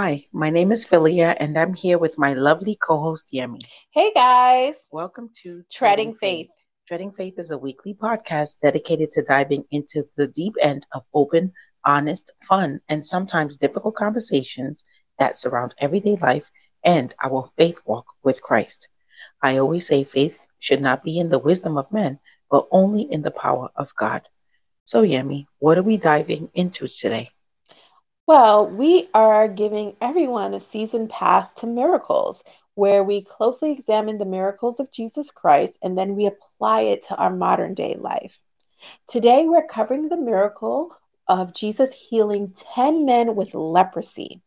Hi, my name is Philia, and I'm here with my lovely co host, Yemi. Hey guys, Welcome to Treading Faith. Treading Faith is a weekly podcast dedicated to diving into the deep end of open, honest, fun, and sometimes difficult conversations that surround everyday life and our faith walk with Christ. I always say faith should not be in the wisdom of men, but only in the power of God. So, Yemi, what are we diving into today? Well, we are giving everyone a season pass to miracles where we closely examine the miracles of Jesus Christ and then we apply it to our modern day life. Today, we're covering the miracle of Jesus healing 10 men with leprosy.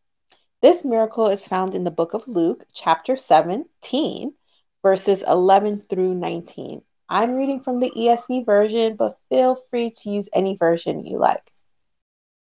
This miracle is found in the book of Luke, chapter 17, verses 11 through 19. I'm reading from the ESV version, but feel free to use any version you like.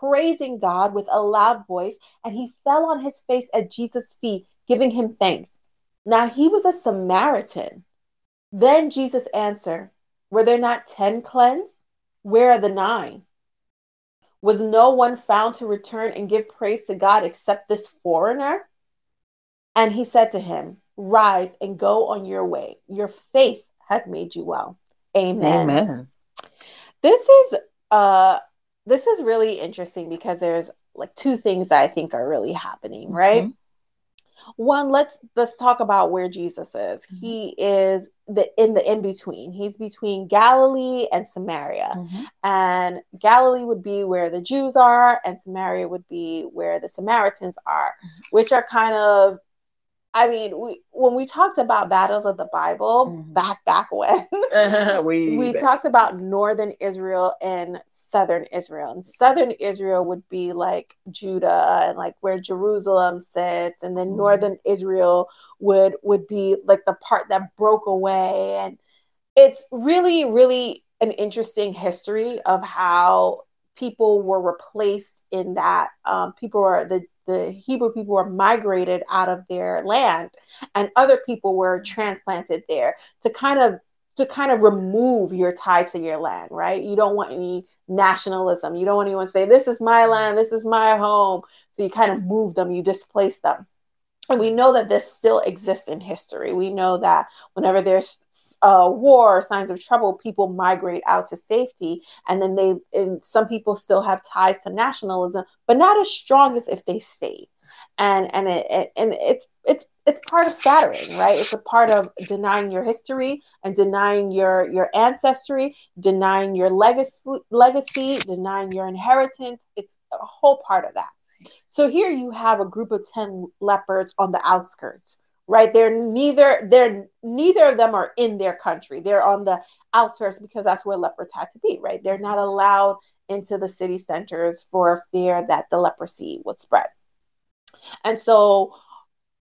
praising God with a loud voice, and he fell on his face at Jesus' feet, giving him thanks. Now he was a Samaritan. Then Jesus answered, Were there not ten cleansed? Where are the nine? Was no one found to return and give praise to God except this foreigner? And he said to him, Rise and go on your way. Your faith has made you well. Amen. Amen. This is uh this is really interesting because there's like two things that I think are really happening, right? Mhm. One, let's let's talk about where Jesus is. Mhm. He is the in the in between. He's between Galilee and Samaria. Mhm. And Galilee would be where the Jews are, and Samaria would be where the Samaritans are, which are kind of I mean, we when we talked about battles of the Bible Mhm. back back when we we talked about northern Israel and southern Israel. And southern Israel would be like Judah and like where Jerusalem sits, and then Mhm. northern Israel would would be like the part that broke away. And it's really, really an interesting history of how people were replaced in that um, people were the the Hebrew people were migrated out of their land and other people were transplanted there to kind of to kind of remove your tie to your land, right? You don't want any nationalism. You don't want anyone to say, This is my land, this is my home. So you kind of move them, you displace them. And we know that this still exists in history. We know that whenever there's uh, war or signs of trouble, people migrate out to safety. And then they, and some people still have ties to nationalism, but not as strong as if they stayed. And and it, it and it's it's it's part of scattering, right? It's a part of denying your history and denying your your ancestry, denying your legacy, legacy, denying your inheritance. It's a whole part of that. So here you have a group of 10 lepers on the outskirts, right? They're neither they're neither of them are in their country. They're on the outskirts because that's where lepers had to be, right? They're not allowed into the city centers for fear that the leprosy would spread. And so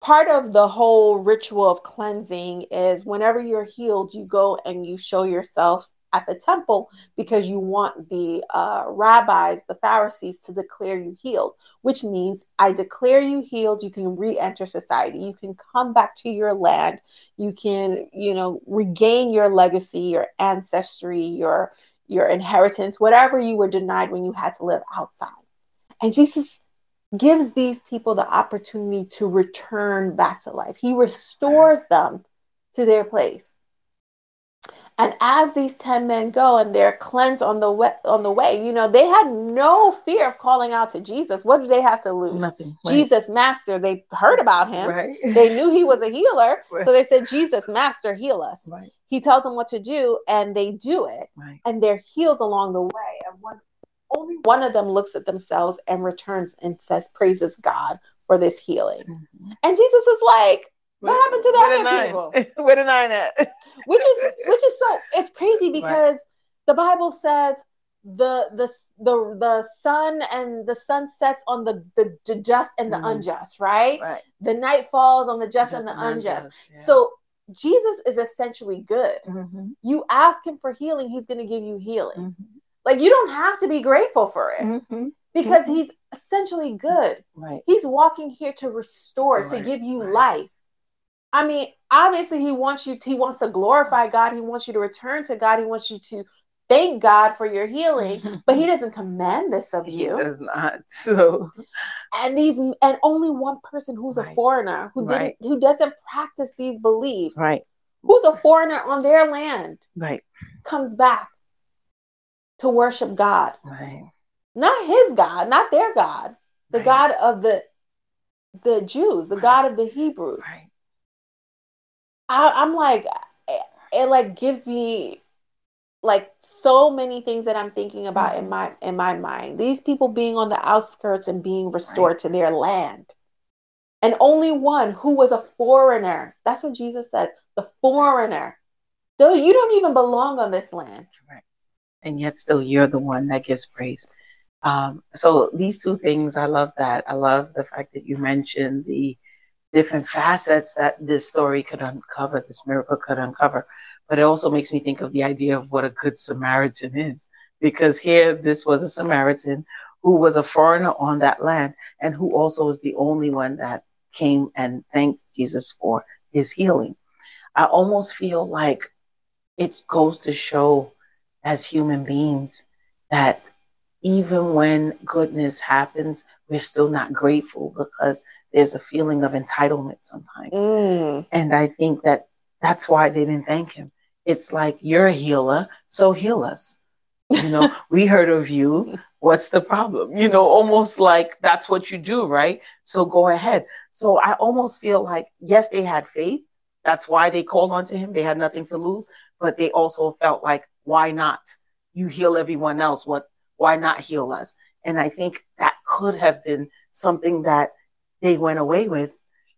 part of the whole ritual of cleansing is whenever you're healed, you go and you show yourself at the temple because you want the uh, rabbis, the Pharisees, to declare you healed, which means I declare you healed. You can re enter society. You can come back to your land. You can, you know, regain your legacy, your ancestry, your your inheritance, whatever you were denied when you had to live outside. And Jesus gives these people the opportunity to return back to life. He restores them to their place. And as these 10 men go and they're cleansed on the way, on the way, you know, they had no fear of calling out to Jesus. What did they have to lose? Nothing. Right. Jesus, Master. They heard about him. Right. They knew he was a healer. Right. So they said, Jesus, Master, heal us. Right. He tells them what to do, and they do it. And they're healed along the way. And one, only one of them looks at themselves and returns and says, praises God for this healing. Mhm. And Jesus is like, what happened to the Where other nine? people? Where the nine at? which is which is so it's crazy because the bible says the the the the sun and the sun sets on the the, the just and the mm. unjust, right? Right. The night falls on the just, just and the unjust. unjust yeah. So Jesus is essentially good. Mm-hmm. You ask him for healing, he's going to give you healing. Mm-hmm. Like you don't have to be grateful for it mm-hmm. because mm-hmm. he's essentially good. Right. He's walking here to restore, right. to give you right. life. I mean, obviously he wants you to, he wants to glorify God, he wants you to return to God, he wants you to thank God for your healing, but he doesn't command this of you. He does not. So and these and only one person who's right. a foreigner who didn't who doesn't practice these beliefs. Right. Who's a foreigner on their land. Right. Comes back to worship God. Right. Not his God, not their God. The right. God of the the Jews, the God of the Hebrews. Right. I, I'm like, it like gives me like so many things that I'm thinking about in mm-hmm. my in my mind. These people being on the outskirts and being restored right. to their land. And only one who was a foreigner. That's what Jesus says, the foreigner. So you don't even belong on this land. Right. And yet still you're the one that gets praise. Um, so these two things, I love that. I love the fact that you mentioned the different facets that this story could uncover, this miracle could uncover. But it also makes me think of the idea of what a good Samaritan is. Because here, this was a Samaritan who was a foreigner on that land and who also was the only one that came and thanked Jesus for his healing. I almost feel like it goes to show as human beings that even when goodness happens, we're still not grateful because there's a feeling of entitlement sometimes. Mm. And I think that that's why they didn't thank him. It's like you're a healer, so heal us. You know, we heard of you. What's the problem? You know, almost like that's what you do, right? So go ahead. So I almost feel like, yes, they had faith. That's why they called on to him. They had nothing to lose, but they also felt like, why not? You heal everyone else. What, why not heal us? And I think that could have been something that they went away with,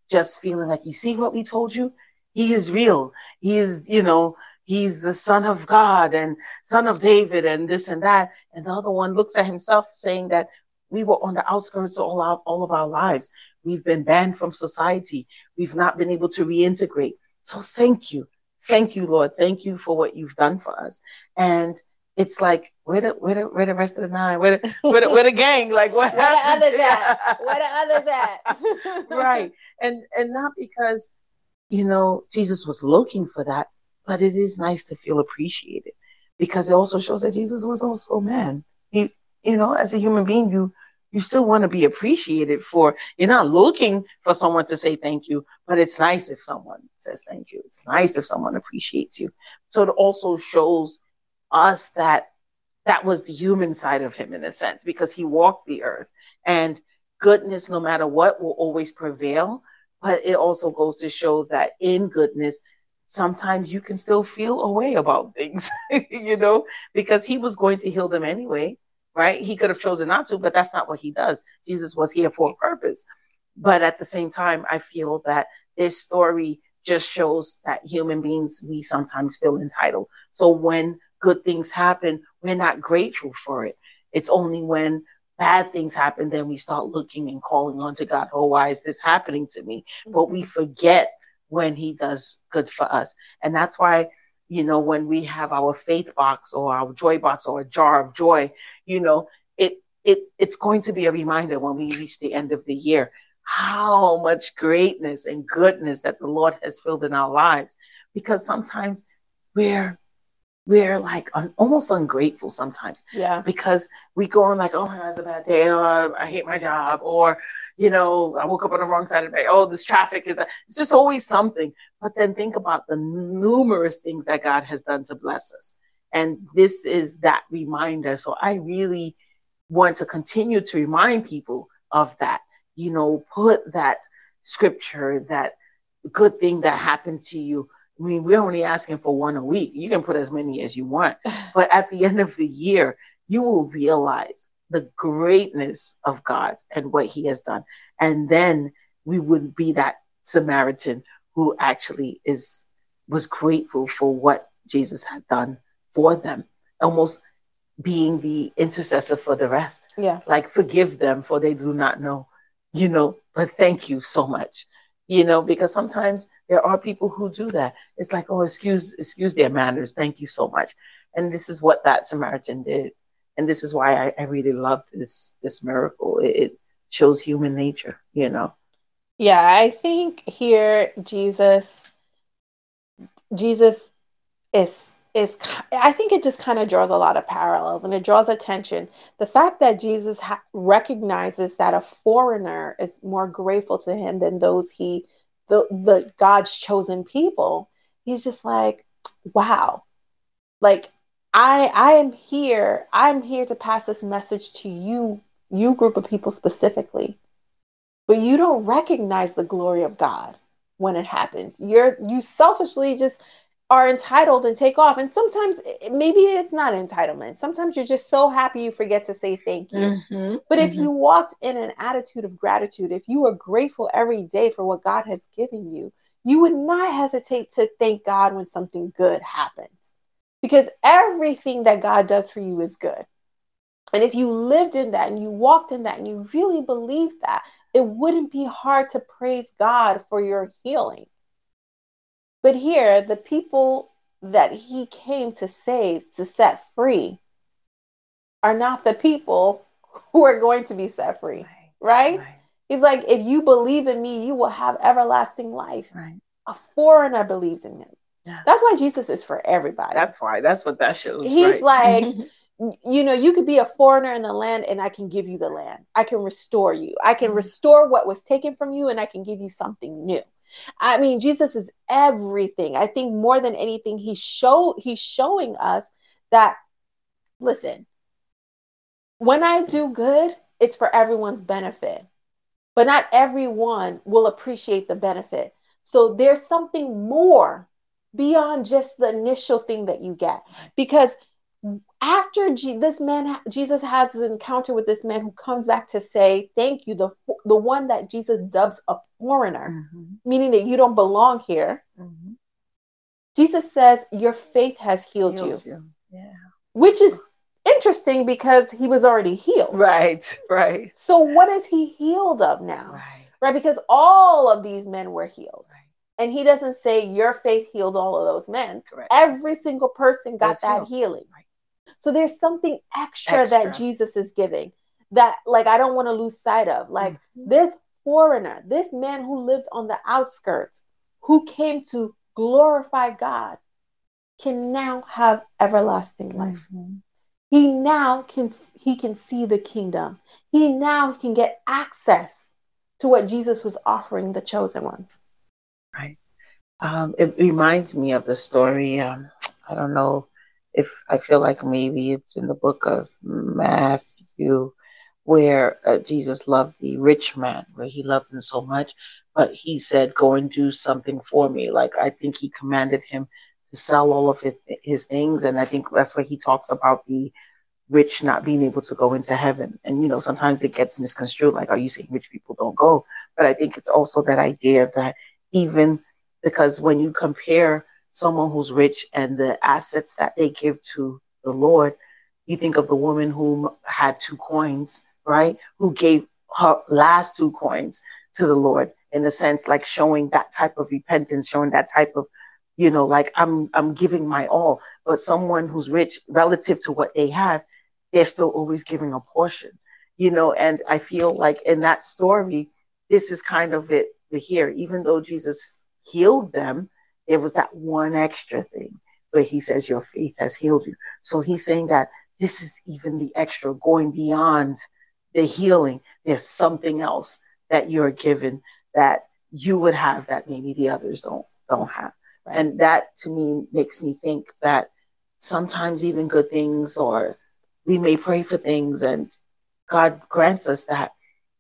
just feeling like, you see what we told you? He is real. He is, you know, he's the son of God and son of David and this and that. And the other one looks at himself saying that we were on the outskirts all our, all of our lives. We've been banned from society. We've not been able to reintegrate. So thank you. Thank you, Lord. Thank you for what you've done for us. And it's like, where the, where the, where the rest of the nine? Where the, where the, where the gang? Like what Where the others at? Where the others at? right. And, and not because, you know, Jesus was looking for that, but it is nice to feel appreciated because it also shows that Jesus was also man. He, you know, as a human being, you you still want to be appreciated for. You're not looking for someone to say thank you, but it's nice if someone says thank you. It's nice if someone appreciates you. So it also shows us that that was the human side of him in a sense because he walked the earth and goodness, no matter what, will always prevail. But it also goes to show that in goodness, sometimes you can still feel a way about things, you know, because he was going to heal them anyway, right? He could have chosen not to, but that's not what he does. Jesus was here for a purpose. But at the same time, I feel that this story just shows that human beings, we sometimes feel entitled. So when good things happen, we're not grateful for it. It's only when bad things happen, then we start looking and calling on to God. Oh, why is this happening to me? But we mm-hmm. forget when he does good for us. And that's why, you know, when we have our faith box or our joy box or a jar of joy, you know, it it it's going to be a reminder when we reach the end of the year how much greatness and goodness that the Lord has filled in our lives. Because sometimes we're we're like un- almost ungrateful sometimes. Yeah. Because we go on like, oh my God, it's a bad day, or I hate my job, or you know, I woke up on the wrong side of the bed. Oh, this traffic is, a, it's just always something. But then think about the numerous things that God has done to bless us. And this is that reminder. So I really want to continue to remind people of that, you know, put that scripture, that good thing that happened to you. I mean, we're only asking for one a week. You can put as many as you want. But at the end of the year, you will realize the greatness of God and what he has done. And then we would be that Samaritan who actually is was grateful for what Jesus had done for them. Almost being the intercessor for the rest. Yeah. Like forgive them for they do not know, you know, but thank you so much. You know, because sometimes there are people who do that. It's like, oh, excuse, excuse their manners. Thank you so much. And this is what that Samaritan did. And this is why I, I really love this this miracle. It, it shows human nature, you know. Yeah, I think here Jesus Jesus is is I think it just kind of draws a lot of parallels and it draws attention. The fact that Jesus ha- recognizes that a foreigner is more grateful to him than those he the the God's chosen people. He's just like, wow. Like I I am here. I'm here to pass this message to you, you group of people specifically. But you don't recognize the glory of God when it happens. You're you selfishly just are entitled and take off. And sometimes maybe it's not entitlement. Sometimes you're just so happy you forget to say thank you. Mm-hmm, but if mm-hmm. you walked in an attitude of gratitude, if you were grateful every day for what God has given you, you would not hesitate to thank God when something good happens. Because everything that God does for you is good. And if you lived in that and you walked in that and you really believed that, it wouldn't be hard to praise God for your healing but here, the people that he came to save, to set free, are not the people who are going to be set free, right? right? right. He's like, if you believe in me, you will have everlasting life. Right. A foreigner believes in him. Yes. That's why Jesus is for everybody. That's why. That's what that shows. He's right. like, you know, you could be a foreigner in the land and I can give you the land. I can restore you. I can mm-hmm. restore what was taken from you and I can give you something new. I mean, Jesus is everything. I think more than anything, he show he's showing us that listen, when I do good, it's for everyone's benefit. But not everyone will appreciate the benefit. So there's something more beyond just the initial thing that you get. Because after G- this man jesus has an encounter with this man who comes back to say thank you the the one that jesus dubs a foreigner mm-hmm. meaning that you don't belong here mm-hmm. jesus says your faith has healed, healed you. you. yeah which is interesting because he was already healed right right so what is he healed of now right right because all of these men were healed right. and he doesn't say your faith healed all of those men Correct. every single person got That's that healed. healing right so there's something extra, extra, that Jesus is giving that, like, I don't want to lose sight of. Like, mm-hmm. this foreigner, this man who lived on the outskirts, who came to glorify God, can now have everlasting life. Mm-hmm. He now can he can see the kingdom. He now can get access to what Jesus was offering the chosen ones. Right. Um, it reminds me of the story. Um, I don't know if I feel like maybe it's in the book of Matthew where uh, Jesus loved the rich man, where he loved him so much, but he said, Go and do something for me. Like, I think he commanded him to sell all of his, his things. And I think that's why he talks about the rich not being able to go into heaven. And, you know, sometimes it gets misconstrued like, are you saying rich people don't go? But I think it's also that idea that even because when you compare someone who's rich and the assets that they give to the Lord. You think of the woman who had two coins, right? Who gave her last two coins to the Lord in a sense, like showing that type of repentance, showing that type of, you know, like I'm I'm giving my all. But someone who's rich relative to what they have, they're still always giving a portion, you know. And I feel like in that story, this is kind of it here. Even though Jesus healed them, there was that one extra thing where he says, Your faith has healed you. So he's saying that this is even the extra going beyond the healing. There's something else that you're given that you would have that maybe the others don't don't have. Right. And that to me makes me think that sometimes even good things or we may pray for things and God grants us that,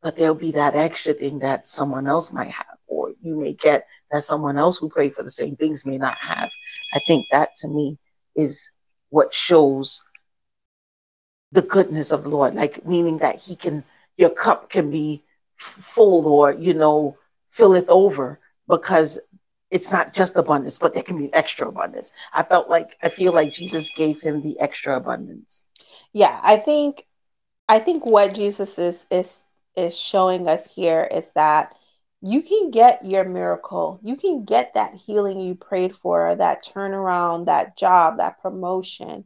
but there'll be that extra thing that someone else might have, or you may get that someone else who prayed for the same things may not have. I think that to me is what shows the goodness of the Lord, like meaning that He can, your cup can be full or, you know, filleth over because it's not just abundance, but there can be extra abundance. I felt like, I feel like Jesus gave him the extra abundance. Yeah, I think I think what Jesus is is is showing us here is that you can get your miracle. You can get that healing you prayed for, that turnaround, that job, that promotion.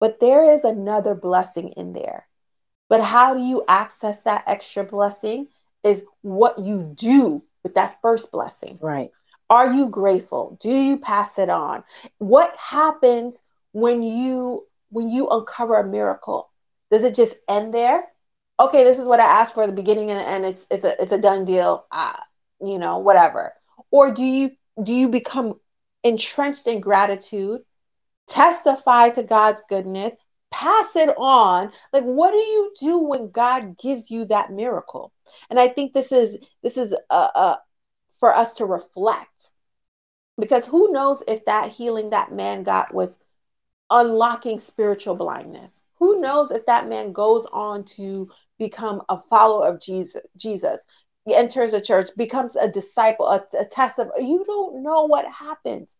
But there is another blessing in there. But how do you access that extra blessing? Is what you do with that first blessing. Right. Are you grateful? Do you pass it on? What happens when you when you uncover a miracle? Does it just end there? Okay, this is what I asked for at the beginning, and, and it's it's a it's a done deal. Uh, you know, whatever. Or do you do you become entrenched in gratitude, testify to God's goodness, pass it on? Like, what do you do when God gives you that miracle? And I think this is this is a, a for us to reflect because who knows if that healing that man got was unlocking spiritual blindness who knows if that man goes on to become a follower of jesus jesus enters a church becomes a disciple a, a test of you don't know what happens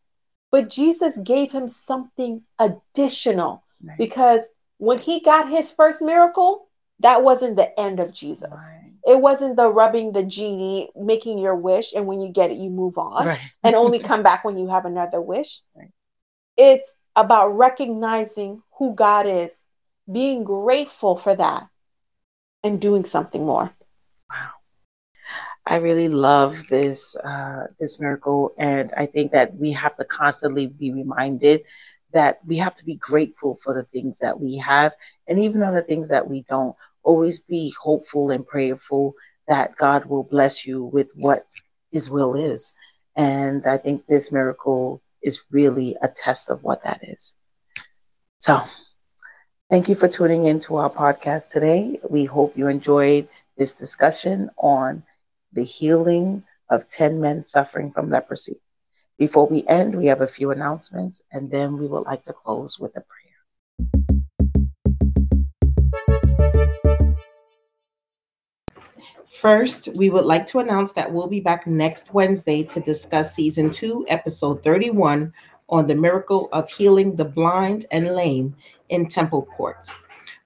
but jesus gave him something additional right. because when he got his first miracle that wasn't the end of jesus right it wasn't the rubbing the genie, making your wish, and when you get it, you move on right. and only come back when you have another wish. It's about recognizing who God is, being grateful for that, and doing something more. I really love this uh, this miracle, and I think that we have to constantly be reminded that we have to be grateful for the things that we have, and even on the things that we don't always be hopeful and prayerful that God will bless you with what His will is. And I think this miracle is really a test of what that is. So, thank you for tuning in to our podcast today. We hope you enjoyed this discussion on the healing of 10 men suffering from leprosy. Before we end, we have a few announcements, and then we would like to close with a prayer. First, we would like to announce that we'll be back next Wednesday to discuss season two, episode 31 on the miracle of healing the blind and lame in temple courts.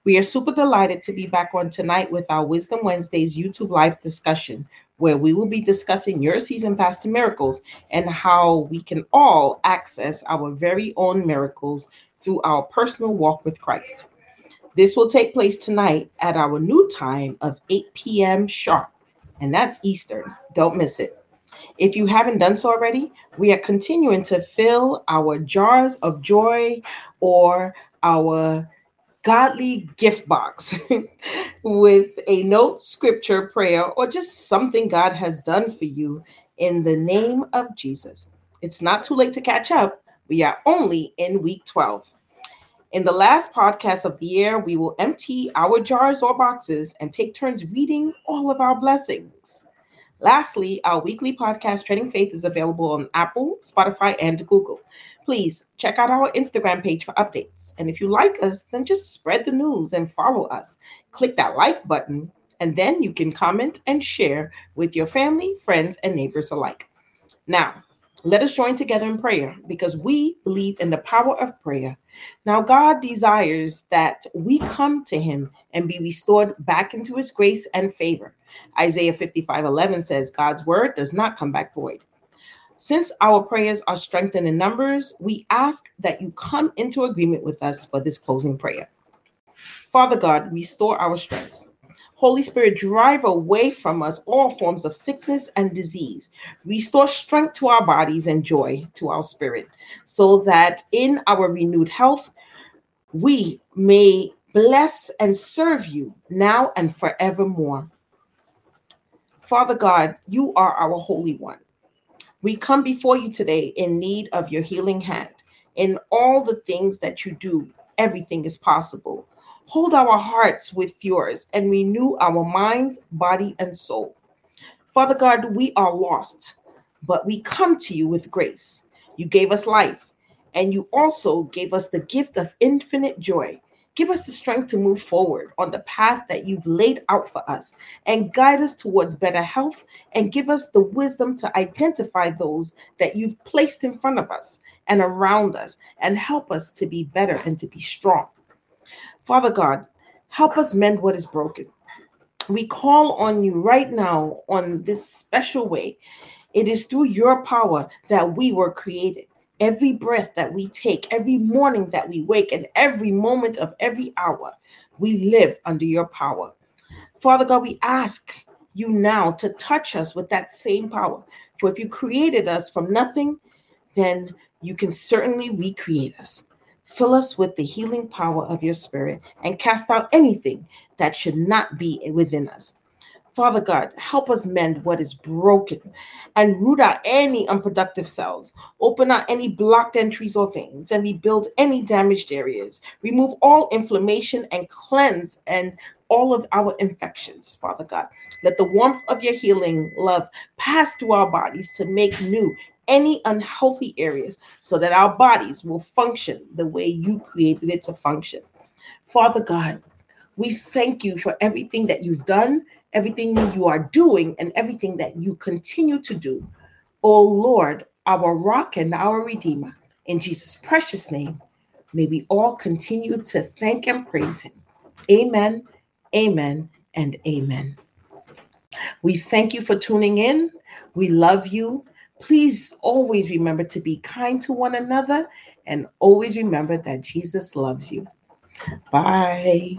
We are super delighted to be back on tonight with our Wisdom Wednesdays YouTube live discussion, where we will be discussing your season past miracles and how we can all access our very own miracles through our personal walk with Christ. This will take place tonight at our new time of 8 p.m. sharp, and that's Eastern. Don't miss it. If you haven't done so already, we are continuing to fill our jars of joy or our godly gift box with a note, scripture, prayer, or just something God has done for you in the name of Jesus. It's not too late to catch up. We are only in week 12. In the last podcast of the year, we will empty our jars or boxes and take turns reading all of our blessings. Lastly, our weekly podcast, Treading Faith, is available on Apple, Spotify, and Google. Please check out our Instagram page for updates. And if you like us, then just spread the news and follow us. Click that like button, and then you can comment and share with your family, friends, and neighbors alike. Now, let us join together in prayer because we believe in the power of prayer now, God desires that we come to Him and be restored back into His grace and favor. Isaiah 55 11 says, God's word does not come back void. Since our prayers are strengthened in numbers, we ask that you come into agreement with us for this closing prayer. Father God, restore our strength. Holy Spirit, drive away from us all forms of sickness and disease. Restore strength to our bodies and joy to our spirit, so that in our renewed health, we may bless and serve you now and forevermore. Father God, you are our Holy One. We come before you today in need of your healing hand. In all the things that you do, everything is possible. Hold our hearts with yours and renew our minds, body, and soul. Father God, we are lost, but we come to you with grace. You gave us life, and you also gave us the gift of infinite joy. Give us the strength to move forward on the path that you've laid out for us and guide us towards better health and give us the wisdom to identify those that you've placed in front of us and around us and help us to be better and to be strong. Father God, help us mend what is broken. We call on you right now on this special way. It is through your power that we were created. Every breath that we take, every morning that we wake, and every moment of every hour, we live under your power. Father God, we ask you now to touch us with that same power. For if you created us from nothing, then you can certainly recreate us. Fill us with the healing power of your spirit and cast out anything that should not be within us. Father God, help us mend what is broken and root out any unproductive cells. Open out any blocked entries or veins and rebuild any damaged areas. Remove all inflammation and cleanse and all of our infections, Father God. Let the warmth of your healing love pass through our bodies to make new any unhealthy areas so that our bodies will function the way you created it to function. Father God, we thank you for everything that you've done, everything you are doing, and everything that you continue to do. Oh Lord, our rock and our redeemer, in Jesus' precious name, may we all continue to thank and praise him. Amen, amen, and amen. We thank you for tuning in. We love you. Please always remember to be kind to one another and always remember that Jesus loves you. Bye.